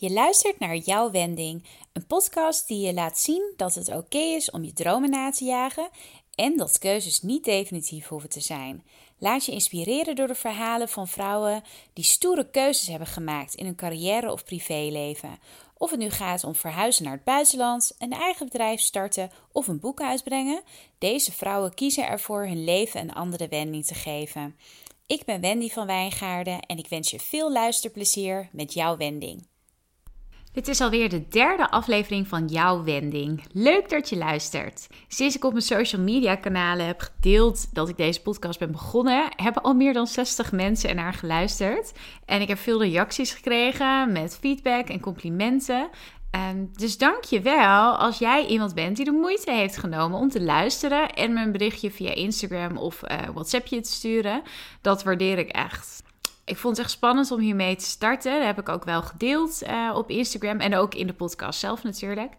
Je luistert naar Jouw Wending, een podcast die je laat zien dat het oké is om je dromen na te jagen en dat keuzes niet definitief hoeven te zijn. Laat je inspireren door de verhalen van vrouwen die stoere keuzes hebben gemaakt in hun carrière of privéleven. Of het nu gaat om verhuizen naar het buitenland, een eigen bedrijf starten of een boek uitbrengen, deze vrouwen kiezen ervoor hun leven een andere wending te geven. Ik ben Wendy van Wijngaarden en ik wens je veel luisterplezier met jouw wending. Dit is alweer de derde aflevering van Jouw Wending. Leuk dat je luistert. Sinds ik op mijn social media kanalen heb gedeeld dat ik deze podcast ben begonnen, hebben al meer dan 60 mensen ernaar geluisterd. En ik heb veel reacties gekregen met feedback en complimenten. Um, dus dank je wel als jij iemand bent die de moeite heeft genomen om te luisteren en me een berichtje via Instagram of uh, WhatsAppje te sturen. Dat waardeer ik echt ik vond het echt spannend om hiermee te starten. Dat heb ik ook wel gedeeld uh, op Instagram en ook in de podcast zelf natuurlijk.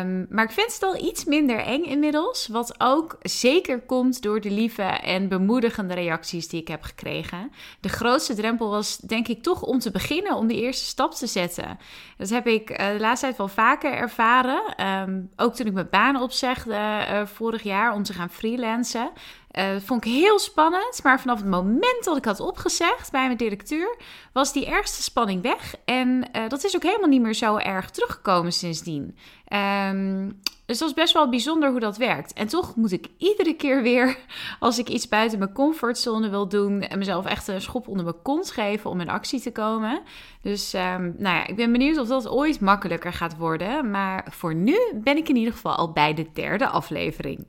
Um, maar ik vind het al iets minder eng inmiddels. Wat ook zeker komt door de lieve en bemoedigende reacties die ik heb gekregen. De grootste drempel was denk ik toch om te beginnen, om de eerste stap te zetten. Dat heb ik uh, de laatste tijd wel vaker ervaren. Um, ook toen ik mijn baan opzegde uh, vorig jaar om te gaan freelancen. Dat vond ik heel spannend. Maar vanaf het moment dat ik had opgezegd bij mijn directeur, was die ergste spanning weg. En uh, dat is ook helemaal niet meer zo erg teruggekomen sindsdien. Um, dus dat is best wel bijzonder hoe dat werkt. En toch moet ik iedere keer weer, als ik iets buiten mijn comfortzone wil doen, en mezelf echt een schop onder mijn kont geven om in actie te komen. Dus um, nou ja, ik ben benieuwd of dat ooit makkelijker gaat worden. Maar voor nu ben ik in ieder geval al bij de derde aflevering.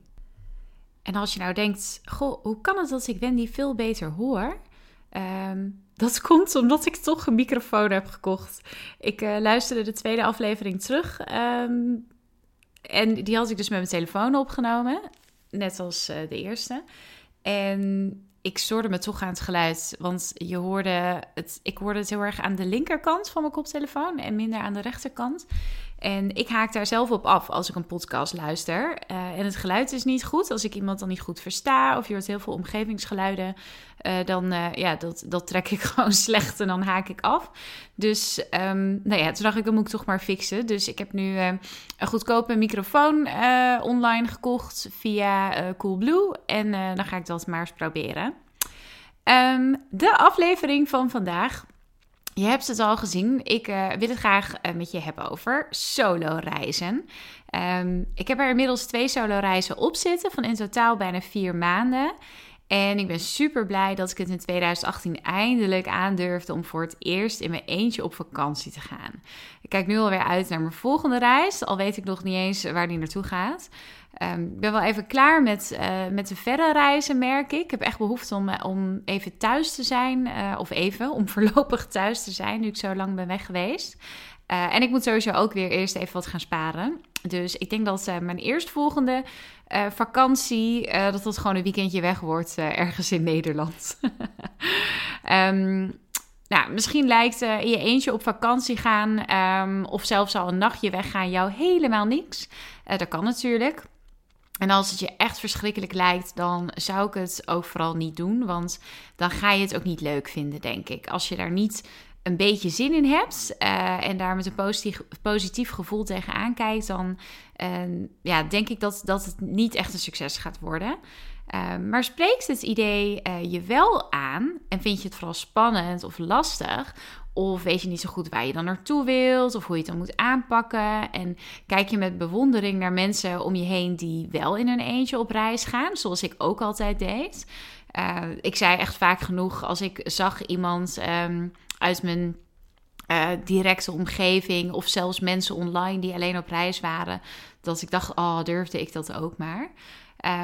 En als je nou denkt, goh, hoe kan het dat ik Wendy veel beter hoor? Um, dat komt omdat ik toch een microfoon heb gekocht. Ik uh, luisterde de tweede aflevering terug. Um, en die had ik dus met mijn telefoon opgenomen. Net als uh, de eerste. En ik stoorde me toch aan het geluid. Want je hoorde het, ik hoorde het heel erg aan de linkerkant van mijn koptelefoon en minder aan de rechterkant. En ik haak daar zelf op af als ik een podcast luister. Uh, en het geluid is niet goed. Als ik iemand dan niet goed versta of je hoort heel veel omgevingsgeluiden, uh, dan uh, ja, dat, dat trek ik gewoon slecht en dan haak ik af. Dus um, nou ja, toen dacht ik, dat moet ik toch maar fixen. Dus ik heb nu een goedkope microfoon online gekocht via Coolblue. En dan ga ik dat maar eens proberen. Um, de aflevering van vandaag je hebt het al gezien. Ik uh, wil het graag uh, met je hebben over solo reizen. Um, ik heb er inmiddels twee solo reizen op zitten van in totaal bijna vier maanden. En ik ben super blij dat ik het in 2018 eindelijk aandurfde om voor het eerst in mijn eentje op vakantie te gaan. Ik kijk nu alweer uit naar mijn volgende reis, al weet ik nog niet eens waar die naartoe gaat. Um, ik ben wel even klaar met, uh, met de verre reizen, merk ik. Ik heb echt behoefte om, om even thuis te zijn, uh, of even, om voorlopig thuis te zijn, nu ik zo lang ben weg geweest. En ik moet sowieso ook weer eerst even wat gaan sparen. Dus ik denk dat mijn eerstvolgende vakantie, dat dat gewoon een weekendje weg wordt ergens in Nederland. um, nou, misschien lijkt in je eentje op vakantie gaan um, of zelfs al een nachtje weggaan jou helemaal niks. Dat kan natuurlijk. En als het je echt verschrikkelijk lijkt, dan zou ik het ook vooral niet doen. Want dan ga je het ook niet leuk vinden, denk ik. Als je daar niet een beetje zin in hebt uh, en daar met een positief, gevoel tegenaan kijkt, dan uh, ja, denk ik dat, dat het niet echt een succes gaat worden. Uh, maar spreekt het idee je wel aan en vind je het vooral spannend of lastig of weet je niet zo goed waar je dan naartoe wilt, of hoe je het dan moet aanpakken. En kijk je met bewondering naar mensen om je heen die wel in een eentje op reis gaan, zoals ik ook altijd deed. Uh, ik zei echt vaak genoeg als ik zag iemand um, uit mijn uh, directe omgeving, of zelfs mensen online die alleen op reis waren, dat ik dacht: oh, durfde ik dat ook maar.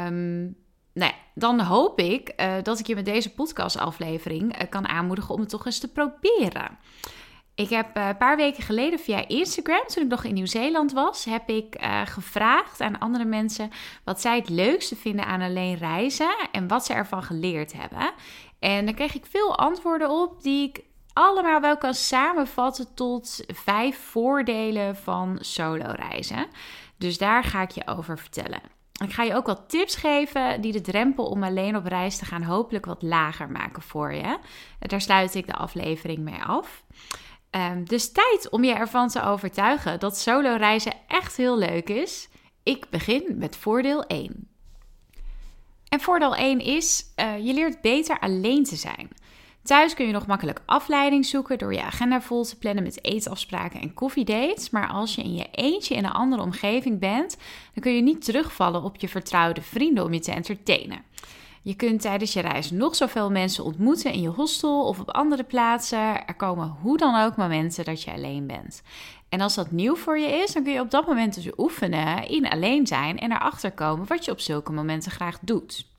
Um, nou dan hoop ik uh, dat ik je met deze podcastaflevering uh, kan aanmoedigen om het toch eens te proberen. Ik heb uh, een paar weken geleden via Instagram, toen ik nog in Nieuw-Zeeland was, heb ik gevraagd aan andere mensen wat zij het leukste vinden aan alleen reizen en wat ze ervan geleerd hebben. En daar kreeg ik veel antwoorden op die ik allemaal wel kan samenvatten tot vijf voordelen van solo reizen. Dus daar ga ik je over vertellen. Ik ga je ook wat tips geven die de drempel om alleen op reis te gaan hopelijk wat lager maken voor je. Daar sluit ik de aflevering mee af. Ehm, dus tijd om je ervan te overtuigen dat solo reizen echt heel leuk is. Ik begin met voordeel 1. En voordeel 1 is, uh, je leert beter alleen te zijn. Thuis kun je nog makkelijk afleiding zoeken door je agenda vol te plannen met eetafspraken en koffiedates. Maar als je in je eentje in een andere omgeving bent, dan kun je niet terugvallen op je vertrouwde vrienden om je te entertainen. Je kunt tijdens je reis nog zoveel mensen ontmoeten in je hostel of op andere plaatsen. Er komen hoe dan ook momenten dat je alleen bent. En als dat nieuw voor je is, dan kun je op dat moment dus oefenen in alleen zijn en erachter komen wat je op zulke momenten graag doet.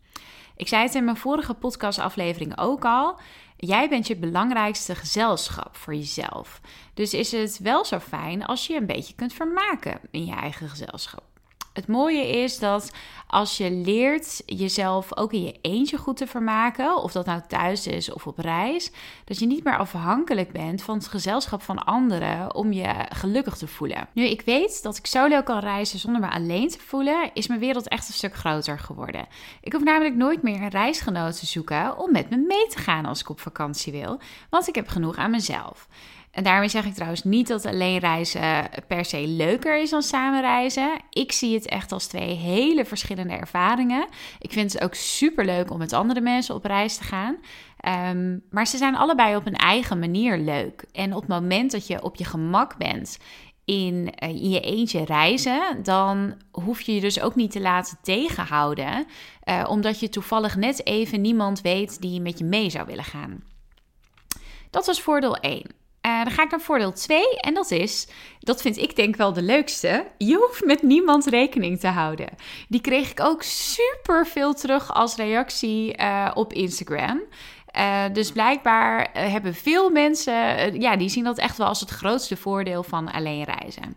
Ik zei het in mijn vorige podcastaflevering ook al. Jij bent je belangrijkste gezelschap voor jezelf. Dus is het wel zo fijn als je een beetje kunt vermaken in je eigen gezelschap. Het mooie is dat als je leert jezelf ook in je eentje goed te vermaken, of dat nou thuis is of op reis, dat je niet meer afhankelijk bent van het gezelschap van anderen om je gelukkig te voelen. Nu ik weet dat ik solo kan reizen zonder me alleen te voelen, is mijn wereld echt een stuk groter geworden. Ik hoef namelijk nooit meer een reisgenoot te zoeken om met me mee te gaan als ik op vakantie wil, want ik heb genoeg aan mezelf. En daarmee zeg ik trouwens niet dat alleen reizen per se leuker is dan samen reizen. Ik zie het echt als twee hele verschillende ervaringen. Ik vind het ook super leuk om met andere mensen op reis te gaan. Ehm, maar ze zijn allebei op een eigen manier leuk. En op het moment dat je op je gemak bent in, eh, je eentje reizen, dan hoef je je dus ook niet te laten tegenhouden. Uh, omdat je toevallig net even niemand weet die met je mee zou willen gaan. Dat was voordeel 1. Uh, dan ga ik naar voordeel 2 en dat is, dat vind ik denk wel de leukste, je hoeft met niemand rekening te houden. Die kreeg ik ook super veel terug als reactie uh, op Instagram. Uh, dus blijkbaar hebben veel mensen, ja, die zien dat echt wel als het grootste voordeel van alleen reizen.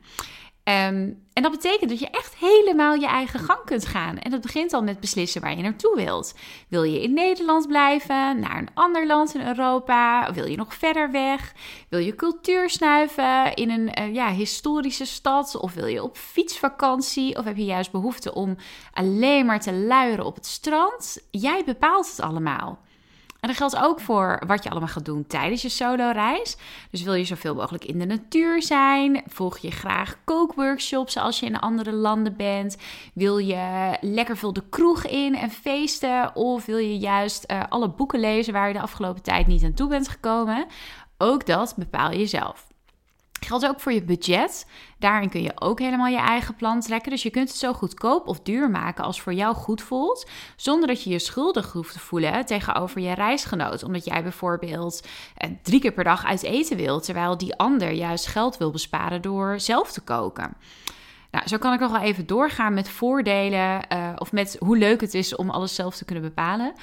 Um, en dat betekent dat je echt helemaal je eigen gang kunt gaan. En dat begint al met beslissen waar je naartoe wilt. Wil je in Nederland blijven, naar een ander land in Europa? Wil je nog verder weg? Wil je cultuur snuiven in een uh, ja, historische stad? Of wil je op fietsvakantie? Of heb je juist behoefte om alleen maar te luieren op het strand? Jij bepaalt het allemaal. En dat geldt ook voor wat je allemaal gaat doen tijdens je solo-reis. Dus wil je zoveel mogelijk in de natuur zijn? Volg je graag kookworkshops als je in andere landen bent? Wil je lekker veel de kroeg in en feesten? Of wil je juist uh, alle boeken lezen waar je de afgelopen tijd niet aan toe bent gekomen? Ook dat bepaal je zelf. Geldt ook voor je budget. Daarin kun je ook helemaal je eigen plan trekken. Dus je kunt het zo goedkoop of duur maken als voor jou goed voelt. Zonder dat je je schuldig hoeft te voelen tegenover je reisgenoot. Omdat jij bijvoorbeeld eh, drie keer per dag uit eten wilt. Terwijl die ander juist geld wil besparen door zelf te koken. Nou, zo kan ik nog wel even doorgaan met voordelen uh, of met hoe leuk het is om alles zelf te kunnen bepalen.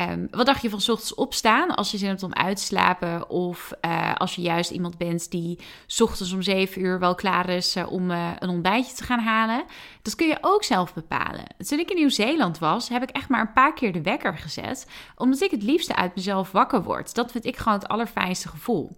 Um, wat dacht je van ochtends opstaan als je zin hebt om uit te slapen? Of uh, als je juist iemand bent die ochtends om 7 uur wel klaar is uh, om een ontbijtje te gaan halen? Dat kun je ook zelf bepalen. Toen ik in Nieuw-Zeeland was, heb ik echt maar een paar keer de wekker gezet. Omdat ik het liefste uit mezelf wakker word. Dat vind ik gewoon het allerfijnste gevoel.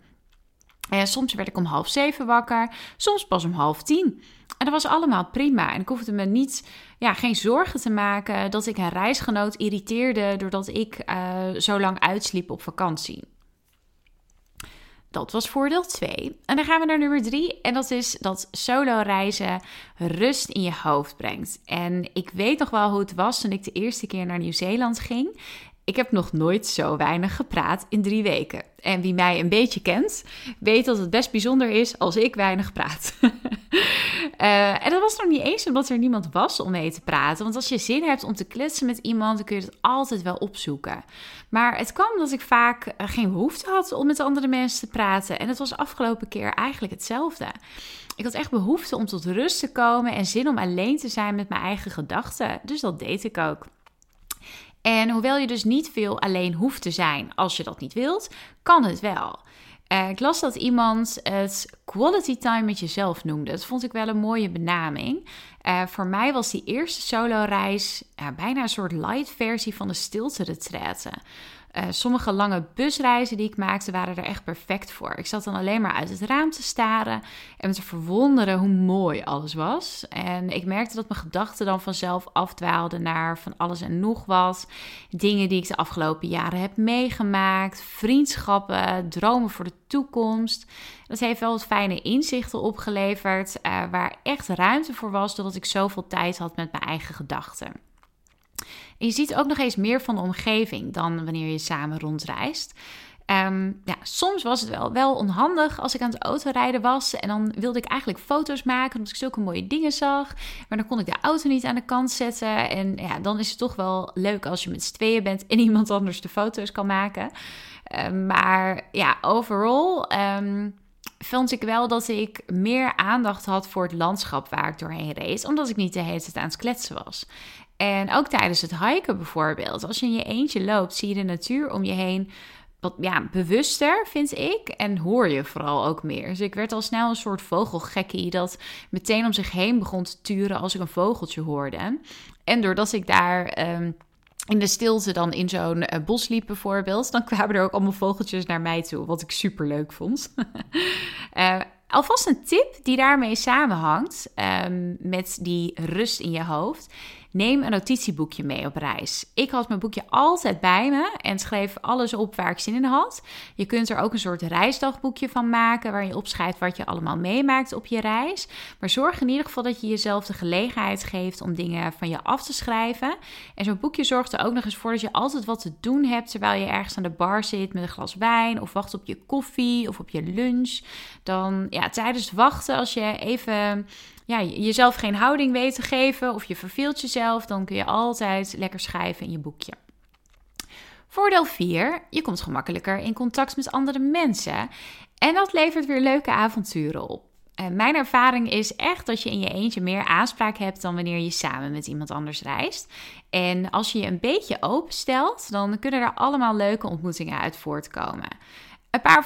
En soms werd ik om half zeven wakker, soms pas om half tien. En dat was allemaal prima. En ik hoefde me niet, ja, geen zorgen te maken dat ik een reisgenoot irriteerde doordat ik uh, zo lang uitsliep op vakantie. Dat was voordeel 2. En dan gaan we naar nummer 3. En dat is dat solo reizen rust in je hoofd brengt. En ik weet nog wel hoe het was toen ik de eerste keer naar Nieuw-Zeeland ging. Ik heb nog nooit zo weinig gepraat in drie weken. En wie mij een beetje kent, weet dat het best bijzonder is als ik weinig praat. uh, en dat was nog niet eens omdat er niemand was om mee te praten. Want als je zin hebt om te kletsen met iemand, dan kun je het altijd wel opzoeken. Maar het kwam dat ik vaak uh, geen behoefte had om met andere mensen te praten. En het was afgelopen keer eigenlijk hetzelfde. Ik had echt behoefte om tot rust te komen en zin om alleen te zijn met mijn eigen gedachten. Dus dat deed ik ook. En hoewel je dus niet veel alleen hoeft te zijn als je dat niet wilt, kan het wel. Uh, ik las dat iemand het quality time met jezelf noemde. Dat vond ik wel een mooie benaming. Uh, voor mij was die eerste solo-reis bijna een soort light versie van de stilte-retraite. Uh, sommige lange busreizen die ik maakte waren er echt perfect voor. Ik zat dan alleen maar uit het raam te staren en te verwonderen hoe mooi alles was. En ik merkte dat mijn gedachten dan vanzelf afdwaalden naar van alles en nog wat. Dingen die ik de afgelopen jaren heb meegemaakt, vriendschappen, dromen voor de toekomst. Dat heeft wel wat fijne inzichten opgeleverd, uh, waar echt ruimte voor was doordat ik zoveel tijd had met mijn eigen gedachten. Je ziet ook nog eens meer van de omgeving dan wanneer je samen rondreist. Um, ja, soms was het wel, wel onhandig als ik aan het autorijden was. En dan wilde ik eigenlijk foto's maken omdat ik zulke mooie dingen zag. Maar dan kon ik de auto niet aan de kant zetten. En ja, dan is het toch wel leuk als je met z'n tweeën bent en iemand anders de foto's kan maken. Um, maar ja, overal um, vond ik wel dat ik meer aandacht had voor het landschap waar ik doorheen race. Omdat ik niet de hele tijd aan het kletsen was. En ook tijdens het hiken bijvoorbeeld. Als je in je eentje loopt, zie je de natuur om je heen wat ja, bewuster, vind ik. En hoor je vooral ook meer. Dus ik werd al snel een soort vogelgekkie dat meteen om zich heen begon te turen als ik een vogeltje hoorde. En doordat ik daar... Um, in de stilte dan in zo'n uh, bos liep bijvoorbeeld, dan kwamen er ook allemaal vogeltjes naar mij toe, wat ik super leuk vond. uh, alvast een tip die daarmee samenhangt, um, met die rust in je hoofd, Neem een notitieboekje mee op reis. Ik had mijn boekje altijd bij me en schreef alles op waar ik zin in had. Je kunt er ook een soort reisdagboekje van maken waar je opschrijft wat je allemaal meemaakt op je reis. Maar zorg in ieder geval dat je jezelf de gelegenheid geeft om dingen van je af te schrijven. En zo'n boekje zorgt er ook nog eens voor dat je altijd wat te doen hebt terwijl je ergens aan de bar zit met een glas wijn of wacht op je koffie of op je lunch. Dan ja, tijdens het wachten als je even ja, jezelf geen houding weet te geven of je verveelt jezelf, dan kun je altijd lekker schrijven in je boekje. Voordeel 4. Je komt gemakkelijker in contact met andere mensen. En dat levert weer leuke avonturen op. En mijn ervaring is echt dat je in je eentje meer aanspraak hebt dan wanneer je samen met iemand anders reist. En als je je een beetje openstelt, dan kunnen er allemaal leuke ontmoetingen uit voortkomen. Een paar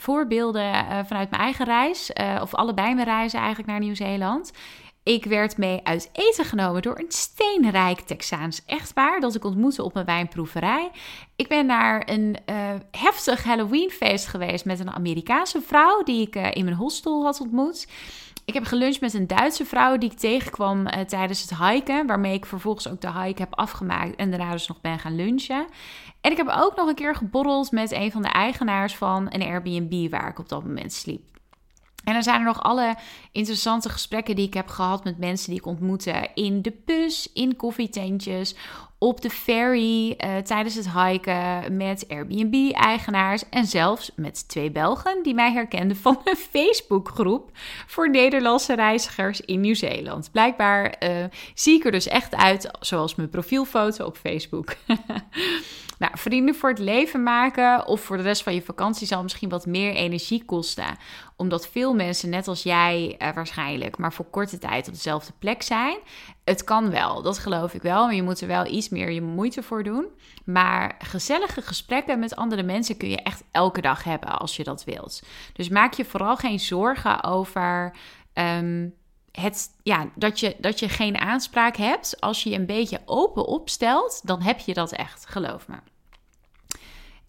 voorbeelden uh, vanuit mijn eigen reis, uh, of allebei mijn reizen eigenlijk naar Nieuw-Zeeland. Ik werd mee uit eten genomen door een steenrijk Texaans echtpaar dat ik ontmoette op mijn wijnproeverij. Ik ben naar een uh, heftig Halloweenfeest geweest met een Amerikaanse vrouw die ik in mijn hostel had ontmoet. Ik heb geluncht met een Duitse vrouw die ik tegenkwam tijdens het hiken, waarmee ik vervolgens ook de hike heb afgemaakt en daarna dus nog ben gaan lunchen. En ik heb ook nog een keer geborreld met een van de eigenaars van een Airbnb waar ik op dat moment sliep. En dan zijn er nog alle interessante gesprekken die ik heb gehad met mensen die ik ontmoette in de bus, in koffietentjes, op de ferry, uh, tijdens het hiken, met Airbnb-eigenaars en zelfs met twee Belgen die mij herkenden van een Facebookgroep voor Nederlandse reizigers in Nieuw-Zeeland. Blijkbaar uh, zie ik er dus echt uit zoals mijn profielfoto op Facebook. Nou, vrienden voor het leven maken of voor de rest van je vakantie zal misschien wat meer energie kosten. Omdat veel mensen, net als jij uh, waarschijnlijk, maar voor korte tijd op dezelfde plek zijn. Het kan wel, dat geloof ik wel. Maar je moet er wel iets meer je moeite voor doen. Maar gezellige gesprekken met andere mensen kun je echt elke dag hebben als je dat wilt. Dus maak je vooral geen zorgen over. Um, het, ja, dat, je, dat je geen aanspraak hebt. Als je je een beetje open opstelt, dan heb je dat echt, geloof me.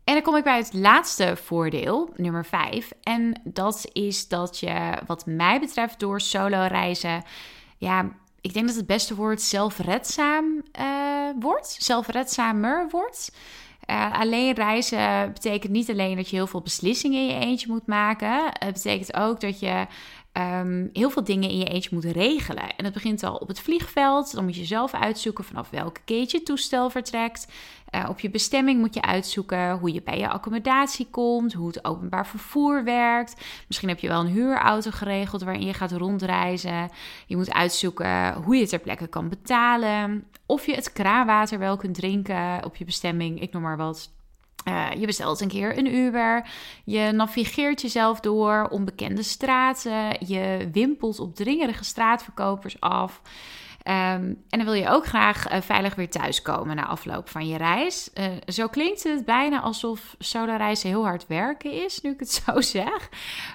En dan kom ik bij het laatste voordeel, nummer 5. En dat is dat je, wat mij betreft, door solo reizen, ja, ik denk dat het beste woord zelfredzaam uh, wordt, zelfredzamer wordt. Uh, alleen reizen betekent niet alleen dat je heel veel beslissingen in je eentje moet maken. Het betekent ook dat je um, heel veel dingen in je eentje moet regelen. En dat begint al op het vliegveld. Dan moet je zelf uitzoeken vanaf welke gate je toestel vertrekt. Uh, op je bestemming moet je uitzoeken hoe je bij je accommodatie komt, hoe het openbaar vervoer werkt. Misschien heb je wel een huurauto geregeld waarin je gaat rondreizen. Je moet uitzoeken hoe je ter plekke kan betalen. Of je het kraanwater wel kunt drinken op je bestemming, ik noem maar wat. Uh, je bestelt een keer een Uber. Je navigeert jezelf door onbekende straten. Je wimpelt op dringerige straatverkopers af. Um, en dan wil je ook graag uh, veilig weer thuiskomen na afloop van je reis. Uh, zo klinkt het bijna alsof solo reizen heel hard werken is, nu ik het zo zeg.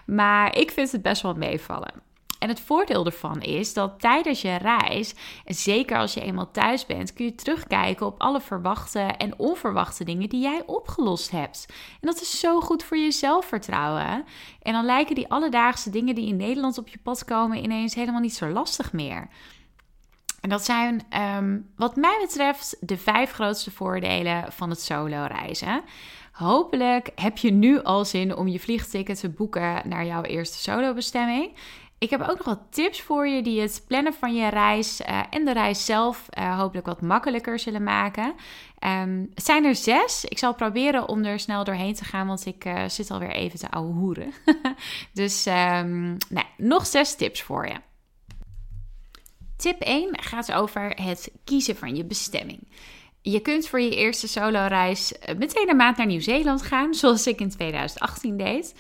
Maar ik vind het best wel meevallen. En het voordeel ervan is dat tijdens je reis, en zeker als je eenmaal thuis bent, kun je terugkijken op alle verwachte en onverwachte dingen die jij opgelost hebt. En dat is zo goed voor je zelfvertrouwen. En dan lijken die alledaagse dingen die in Nederland op je pad komen ineens helemaal niet zo lastig meer. En dat zijn, ehm, wat mij betreft, de vijf grootste voordelen van het solo reizen. Hopelijk heb je nu al zin om je vliegticket te boeken naar jouw eerste solo bestemming. Ik heb ook nog wat tips voor je die het plannen van je reis uh, en de reis zelf uh, hopelijk wat makkelijker zullen maken. Um, zijn er zes. Ik zal proberen om er snel doorheen te gaan, want ik uh, zit alweer even te ouwe hoeren. dus um, nou, nog zes tips voor je. Tip 1 gaat over het kiezen van je bestemming. Je kunt voor je eerste solo-reis meteen een maand naar Nieuw-Zeeland gaan, zoals ik in 2018 deed.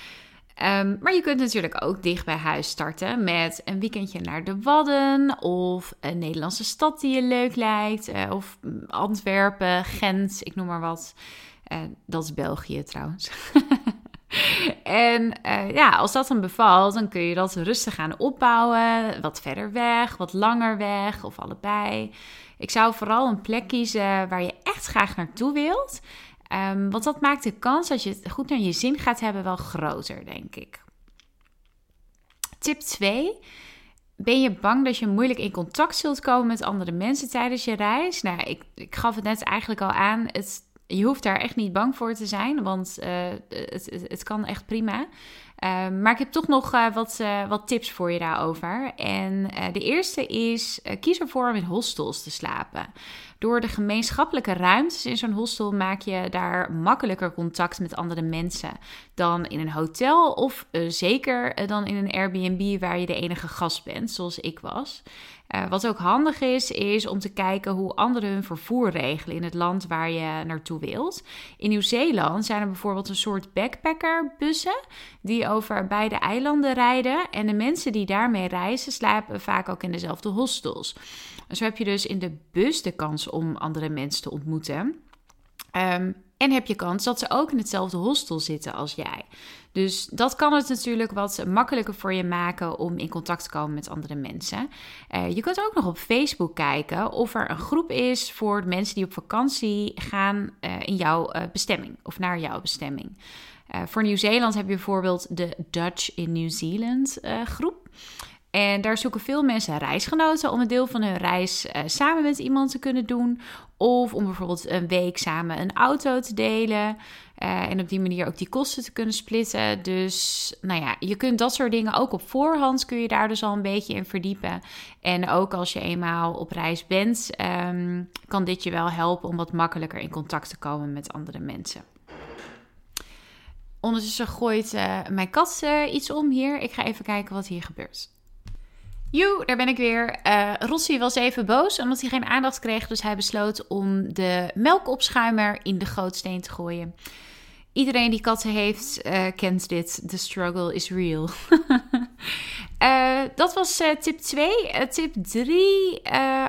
Um, maar je kunt natuurlijk ook dicht bij huis starten met een weekendje naar de Wadden of een Nederlandse stad die je leuk lijkt, uh, of Antwerpen, Gent, ik noem maar wat. Uh, dat is België trouwens. en uh, ja, als dat dan bevalt, dan kun je dat rustig gaan opbouwen. Wat verder weg, wat langer weg of allebei. Ik zou vooral een plek kiezen waar je echt graag naartoe wilt. Um, want dat maakt de kans dat je het goed naar je zin gaat hebben wel groter, denk ik. Tip 2. Ben je bang dat je moeilijk in contact zult komen met andere mensen tijdens je reis? Nou, ik, ik gaf het net eigenlijk al aan. Het, je hoeft daar echt niet bang voor te zijn, want uh, het, het, het, kan echt prima. Uh, maar ik heb toch nog uh, wat, uh, wat tips voor je daarover. En de eerste is: kies ervoor om in hostels te slapen. Door de gemeenschappelijke ruimtes in zo'n hostel maak je daar makkelijker contact met andere mensen dan in een hotel of zeker dan in een Airbnb waar je de enige gast bent, zoals ik was. Uh, wat ook handig is, is om te kijken hoe anderen hun vervoer regelen in het land waar je naartoe wilt. In Nieuw-Zeeland zijn er bijvoorbeeld een soort backpackerbussen die over beide eilanden rijden. En de mensen die daarmee reizen slapen vaak ook in dezelfde hostels. Zo heb je dus in de bus de kans om andere mensen te ontmoeten. Um, en heb je kans dat ze ook in hetzelfde hostel zitten als jij. Dus dat kan het natuurlijk wat makkelijker voor je maken om in contact te komen met andere mensen. Uh, je kunt ook nog op Facebook kijken of er een groep is voor mensen die op vakantie gaan uh, in jouw uh, bestemming of naar jouw bestemming. voor Nieuw-Zeeland heb je bijvoorbeeld de Dutch in New Zealand groep. En daar zoeken veel mensen reisgenoten om een deel van hun reis uh, samen met iemand te kunnen doen. Of om bijvoorbeeld een week samen een auto te delen. Uh, en op die manier ook die kosten te kunnen splitten. Dus nou ja, je kunt dat soort dingen ook op voorhand kun je daar dus al een beetje in verdiepen. En ook als je eenmaal op reis bent, um, kan dit je wel helpen om wat makkelijker in contact te komen met andere mensen. Ondertussen gooit uh, mijn kat iets om hier. Ik ga even kijken wat hier gebeurt. Joe, daar ben ik weer. Uh, Rossi was even boos omdat hij geen aandacht kreeg. Dus hij besloot om de melkopschuimer in de gootsteen te gooien. Iedereen die katten heeft, uh, kent dit. The struggle is real. dat was uh, tip 2. tip 3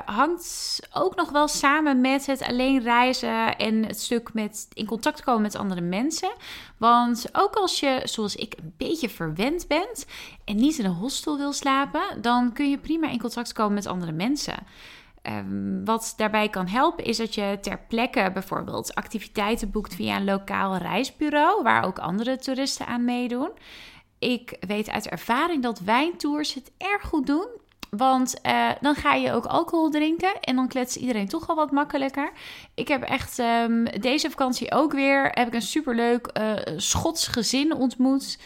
hangt ook nog wel samen met het alleen reizen en het stuk met in contact komen met andere mensen. Want ook als je, zoals ik, een beetje verwend bent en niet in een hostel wil slapen, dan kun je prima in contact komen met andere mensen. Um, wat daarbij kan helpen is dat je ter plekke bijvoorbeeld activiteiten boekt via een lokaal reisbureau, waar ook andere toeristen aan meedoen. Ik weet uit ervaring dat wijntours het erg goed doen. Want uh, dan ga je ook alcohol drinken en dan kletst iedereen toch al wat makkelijker. Ik heb echt um, deze vakantie ook weer heb ik een superleuk uh, Schots gezin ontmoet.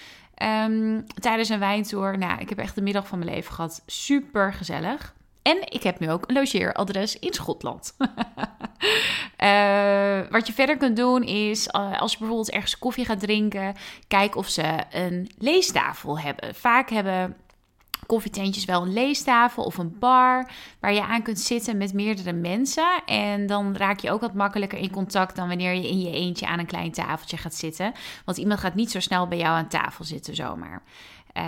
Um, tijdens een wijntour. Nou, ik heb echt de middag van mijn leven gehad. Super gezellig. En ik heb nu ook een logeeradres in Schotland. uh, wat je verder kunt doen is, uh, als je bijvoorbeeld ergens koffie gaat drinken, kijk of ze een leestafel hebben. Vaak hebben koffietentjes wel een leestafel of een bar waar je aan kunt zitten met meerdere mensen. En dan raak je ook wat makkelijker in contact dan wanneer je in je eentje aan een klein tafeltje gaat zitten. Want iemand gaat niet zo snel bij jou aan tafel zitten zomaar. Uh,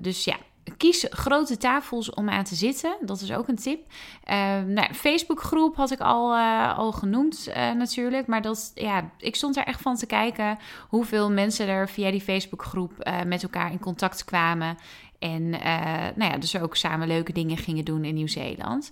dus ja, Kies grote tafels om aan te zitten. Dat is ook een tip. Uh, nou, Facebookgroep had ik al, uh, al genoemd uh, natuurlijk. Maar dat, ja, ik stond er echt van te kijken hoeveel mensen er via die Facebookgroep met elkaar in contact kwamen. En nou ja, dus ook samen leuke dingen gingen doen in Nieuw-Zeeland.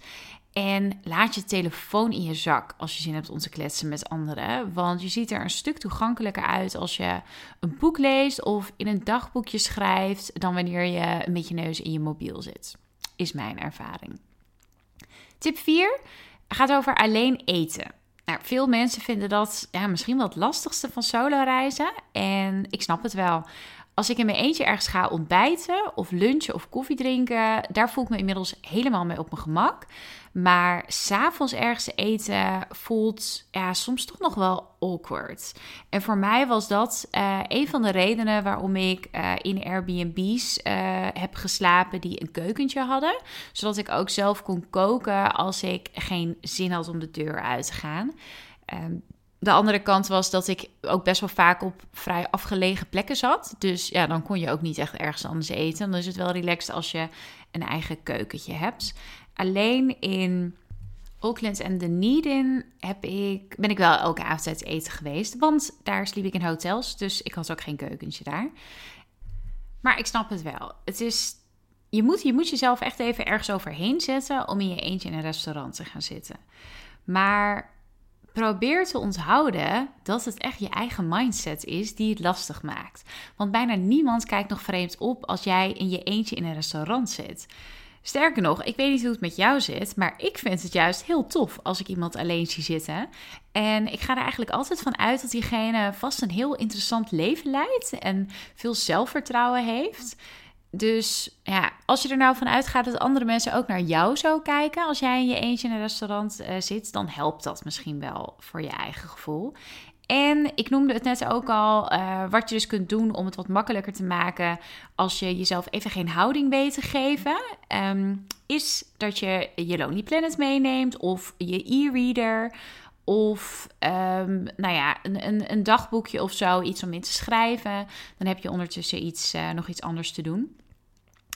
En laat je telefoon in je zak als je zin hebt om te kletsen met anderen. Want je ziet er een stuk toegankelijker uit als je een boek leest of in een dagboekje schrijft. dan wanneer je met je neus in je mobiel zit. Is mijn ervaring. Tip 4 gaat over alleen eten. Nou, veel mensen vinden dat ja, misschien wel het lastigste van solo reizen. En ik snap het wel. Als ik in mijn eentje ergens ga ontbijten of lunchen of koffie drinken, daar voel ik me inmiddels helemaal mee op mijn gemak. Maar s'avonds ergens eten voelt ja, soms toch nog wel awkward. En voor mij was dat uh, een van de redenen waarom ik uh, in Airbnb's uh, heb geslapen die een keukentje hadden. Zodat ik ook zelf kon koken als ik geen zin had om de deur uit te gaan. Um, de andere kant was dat ik ook best wel vaak op vrij afgelegen plekken zat. Dus ja, dan kon je ook niet echt ergens anders eten. Dan is het wel relaxed als je een eigen keukentje hebt. Alleen in Auckland en Dunedin heb ik, ben ik wel elke avond eten geweest. Want daar sliep ik in hotels, dus ik had ook geen keukentje daar. Maar ik snap het wel. Het is, je, moet, je moet jezelf echt even ergens overheen zetten om in je eentje in een restaurant te gaan zitten. Maar probeer te onthouden dat het echt je eigen mindset is die het lastig maakt. Want bijna niemand kijkt nog vreemd op als jij in je eentje in een restaurant zit. Sterker nog, ik weet niet hoe het met jou zit, maar ik vind het juist heel tof als ik iemand alleen zie zitten. En ik ga er eigenlijk altijd van uit dat diegene vast een heel interessant leven leidt en veel zelfvertrouwen heeft. Dus ja, als je er nou van uitgaat dat andere mensen ook naar jou zo kijken als jij in je eentje in een restaurant uh, zit, dan helpt dat misschien wel voor je eigen gevoel. En ik noemde het net ook al, uh, wat je dus kunt doen om het wat makkelijker te maken als je jezelf even geen houding weet te geven, um, is dat je je Lonely Planet meeneemt of je e-reader of um, nou ja, een, een, een, dagboekje of zo, iets om in te schrijven. Dan heb je ondertussen iets, uh, nog iets anders te doen.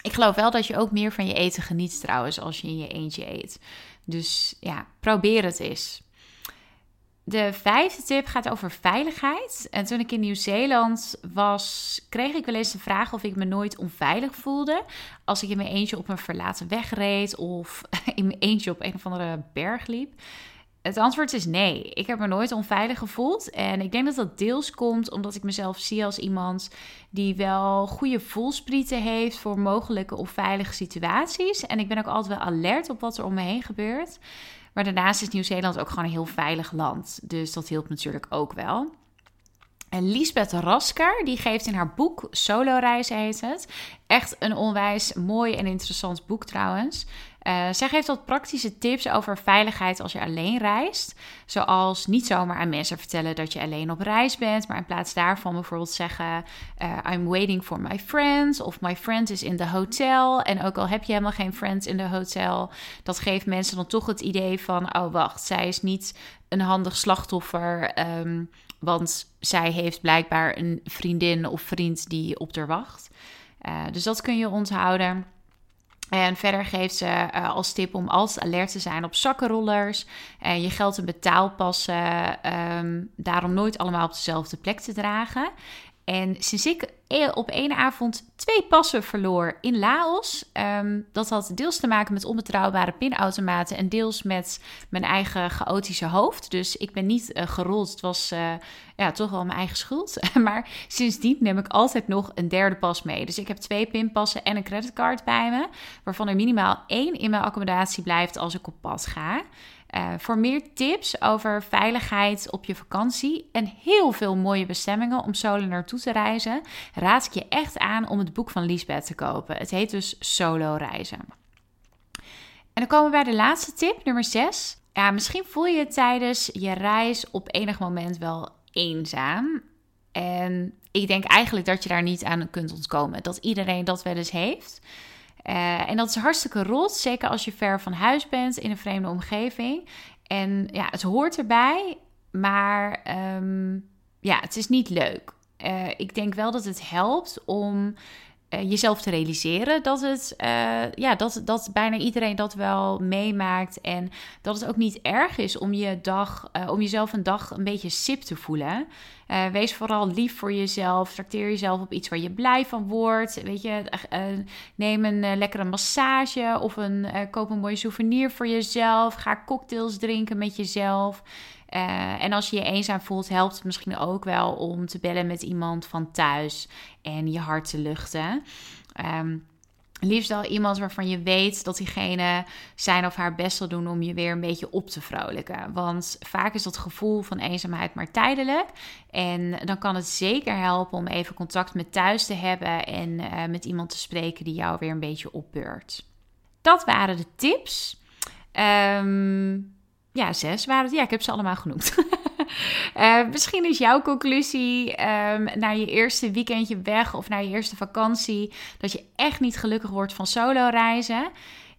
Ik geloof wel dat je ook meer van je eten geniet trouwens als je in je eentje eet. Dus ja, probeer het eens. De vijfde tip gaat over veiligheid. En toen ik in Nieuw-Zeeland was, kreeg ik wel eens de vraag of ik me nooit onveilig voelde. Als ik in mijn eentje op een verlaten weg reed of in mijn eentje op een of andere berg liep. Het antwoord is nee. Ik heb me nooit onveilig gevoeld. En ik denk dat dat deels komt omdat ik mezelf zie als iemand die wel goede voelsprieten heeft voor mogelijke onveilige situaties. En ik ben ook altijd wel alert op wat er om me heen gebeurt. Maar daarnaast is Nieuw-Zeeland ook gewoon een heel veilig land. Dus dat hielp natuurlijk ook wel. En Lisbeth Rasker, die geeft in haar boek Solo Reis heet het. Echt een onwijs mooi en interessant boek trouwens. Uh, zij geeft wat praktische tips over veiligheid als je alleen reist. Zoals niet zomaar aan mensen vertellen dat je alleen op reis bent, maar in plaats daarvan bijvoorbeeld zeggen: uh, I'm waiting for my friends of my friend is in the hotel. En ook al heb je helemaal geen friends in de hotel, dat geeft mensen dan toch het idee van: oh wacht, zij is niet een handig slachtoffer. Um, want zij heeft blijkbaar een vriendin of vriend die op haar wacht. Uh, dus dat kun je onthouden. En verder geeft ze uh, als tip om altijd alert te zijn op zakkenrollers. En je geld en betaalpassen um, daarom nooit allemaal op dezelfde plek te dragen. En sinds ik op één avond twee passen verloor in Laos, um, dat had deels te maken met onbetrouwbare pinautomaten en deels met mijn eigen chaotische hoofd. Dus ik ben niet uh, gerold. Het was uh, ja, toch wel mijn eigen schuld. maar sindsdien neem ik altijd nog een derde pas mee. Dus ik heb twee pinpassen en een creditcard bij me, waarvan er minimaal één in mijn accommodatie blijft als ik op pad ga. Uh, voor meer tips over veiligheid op je vakantie en heel veel mooie bestemmingen om solo naartoe te reizen, raad ik je echt aan om het boek van Lisbeth te kopen. Het heet dus Solo Reizen. En dan komen we bij de laatste tip, nummer 6. Ja, misschien voel je tijdens je reis op enig moment wel eenzaam. En ik denk eigenlijk dat je daar niet aan kunt ontkomen. Dat iedereen dat wel eens heeft. Uh, en dat is hartstikke rot, zeker als je ver van huis bent in een vreemde omgeving. En ja, het hoort erbij, maar um, ja, het is niet leuk. Uh, ik denk wel dat het helpt om uh, jezelf te realiseren dat het, ja, dat, dat bijna iedereen dat wel meemaakt. En dat het ook niet erg is om, je dag, om jezelf een dag een beetje sip te voelen. Wees vooral lief voor jezelf. Trakteer jezelf op iets waar je blij van wordt. Weet je, neem een lekkere massage of een, koop een mooie souvenir voor jezelf. Ga cocktails drinken met jezelf. En als je je eenzaam voelt, helpt het misschien ook wel om te bellen met iemand van thuis en je hart te luchten. Um, liefst wel iemand waarvan je weet dat diegene zijn of haar best zal doen om je weer een beetje op te vrolijken. Want vaak is dat gevoel van eenzaamheid maar tijdelijk. En dan kan het zeker helpen om even contact met thuis te hebben en uh, met iemand te spreken die jou weer een beetje opbeurt. Dat waren de tips. Um, ja, zes waren het. Ja, ik heb ze allemaal genoemd. uh, misschien is jouw conclusie um, naar je eerste weekendje weg of naar je eerste vakantie dat je echt niet gelukkig wordt van solo reizen.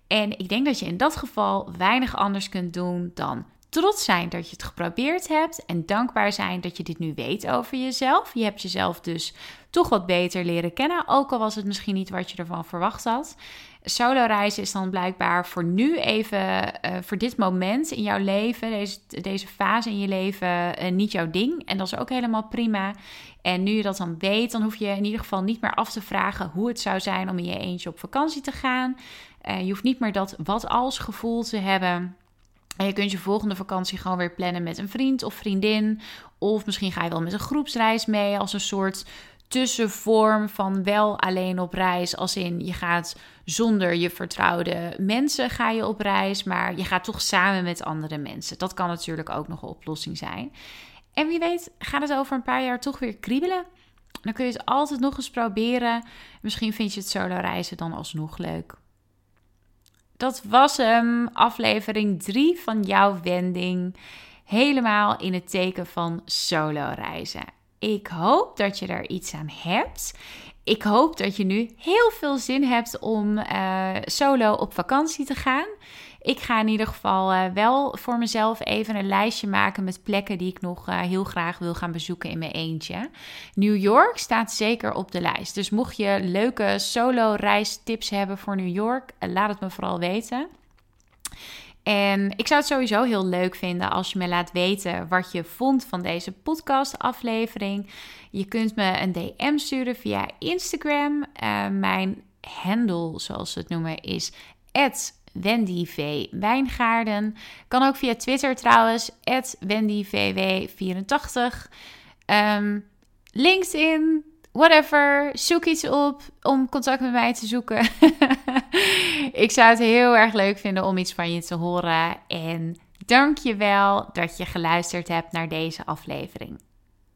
En ik denk dat je in dat geval weinig anders kunt doen dan trots zijn dat je het geprobeerd hebt en dankbaar zijn dat je dit nu weet over jezelf. Je hebt jezelf dus toch wat beter leren kennen, ook al was het misschien niet wat je ervan verwacht had. Solo reizen is dan blijkbaar voor nu even, uh, voor dit moment in jouw leven, deze, deze fase in je leven, uh, niet jouw ding. En dat is ook helemaal prima. En nu je dat dan weet, dan hoef je in ieder geval niet meer af te vragen hoe het zou zijn om in je eentje op vakantie te gaan. Uh, je hoeft niet meer dat wat als gevoel te hebben. En je kunt je volgende vakantie gewoon weer plannen met een vriend of vriendin. Of misschien ga je wel met een groepsreis mee als een soort tussenvorm van wel alleen op reis. Als in je gaat zonder je vertrouwde mensen ga je op reis, maar je gaat toch samen met andere mensen. Dat kan natuurlijk ook nog een oplossing zijn. En wie weet gaat het over een paar jaar toch weer kriebelen. Dan kun je het altijd nog eens proberen. Misschien vind je het solo reizen dan alsnog leuk. Dat was hem, aflevering 3 van jouw wending. Helemaal in het teken van solo reizen. Ik hoop dat je er iets aan hebt. Ik hoop dat je nu heel veel zin hebt om uh, solo op vakantie te gaan. Ik ga in ieder geval uh, wel voor mezelf even een lijstje maken met plekken die ik nog uh, heel graag wil gaan bezoeken in mijn eentje. New York staat zeker op de lijst. Dus mocht je leuke solo reistips hebben voor New York, laat het me vooral weten. En ik zou het sowieso heel leuk vinden als je me laat weten wat je vond van deze podcastaflevering. Je kunt me een DM sturen via Instagram. Uh, mijn handle, zoals ze het noemen, is Wendy V. Wijngaarden. Kan ook via Twitter trouwens, WendyVW84. Um, ehm, LinkedIn, whatever. Zoek iets op om contact met mij te zoeken. ik zou het heel erg leuk vinden om iets van je te horen. En dank je wel dat je geluisterd hebt naar deze aflevering.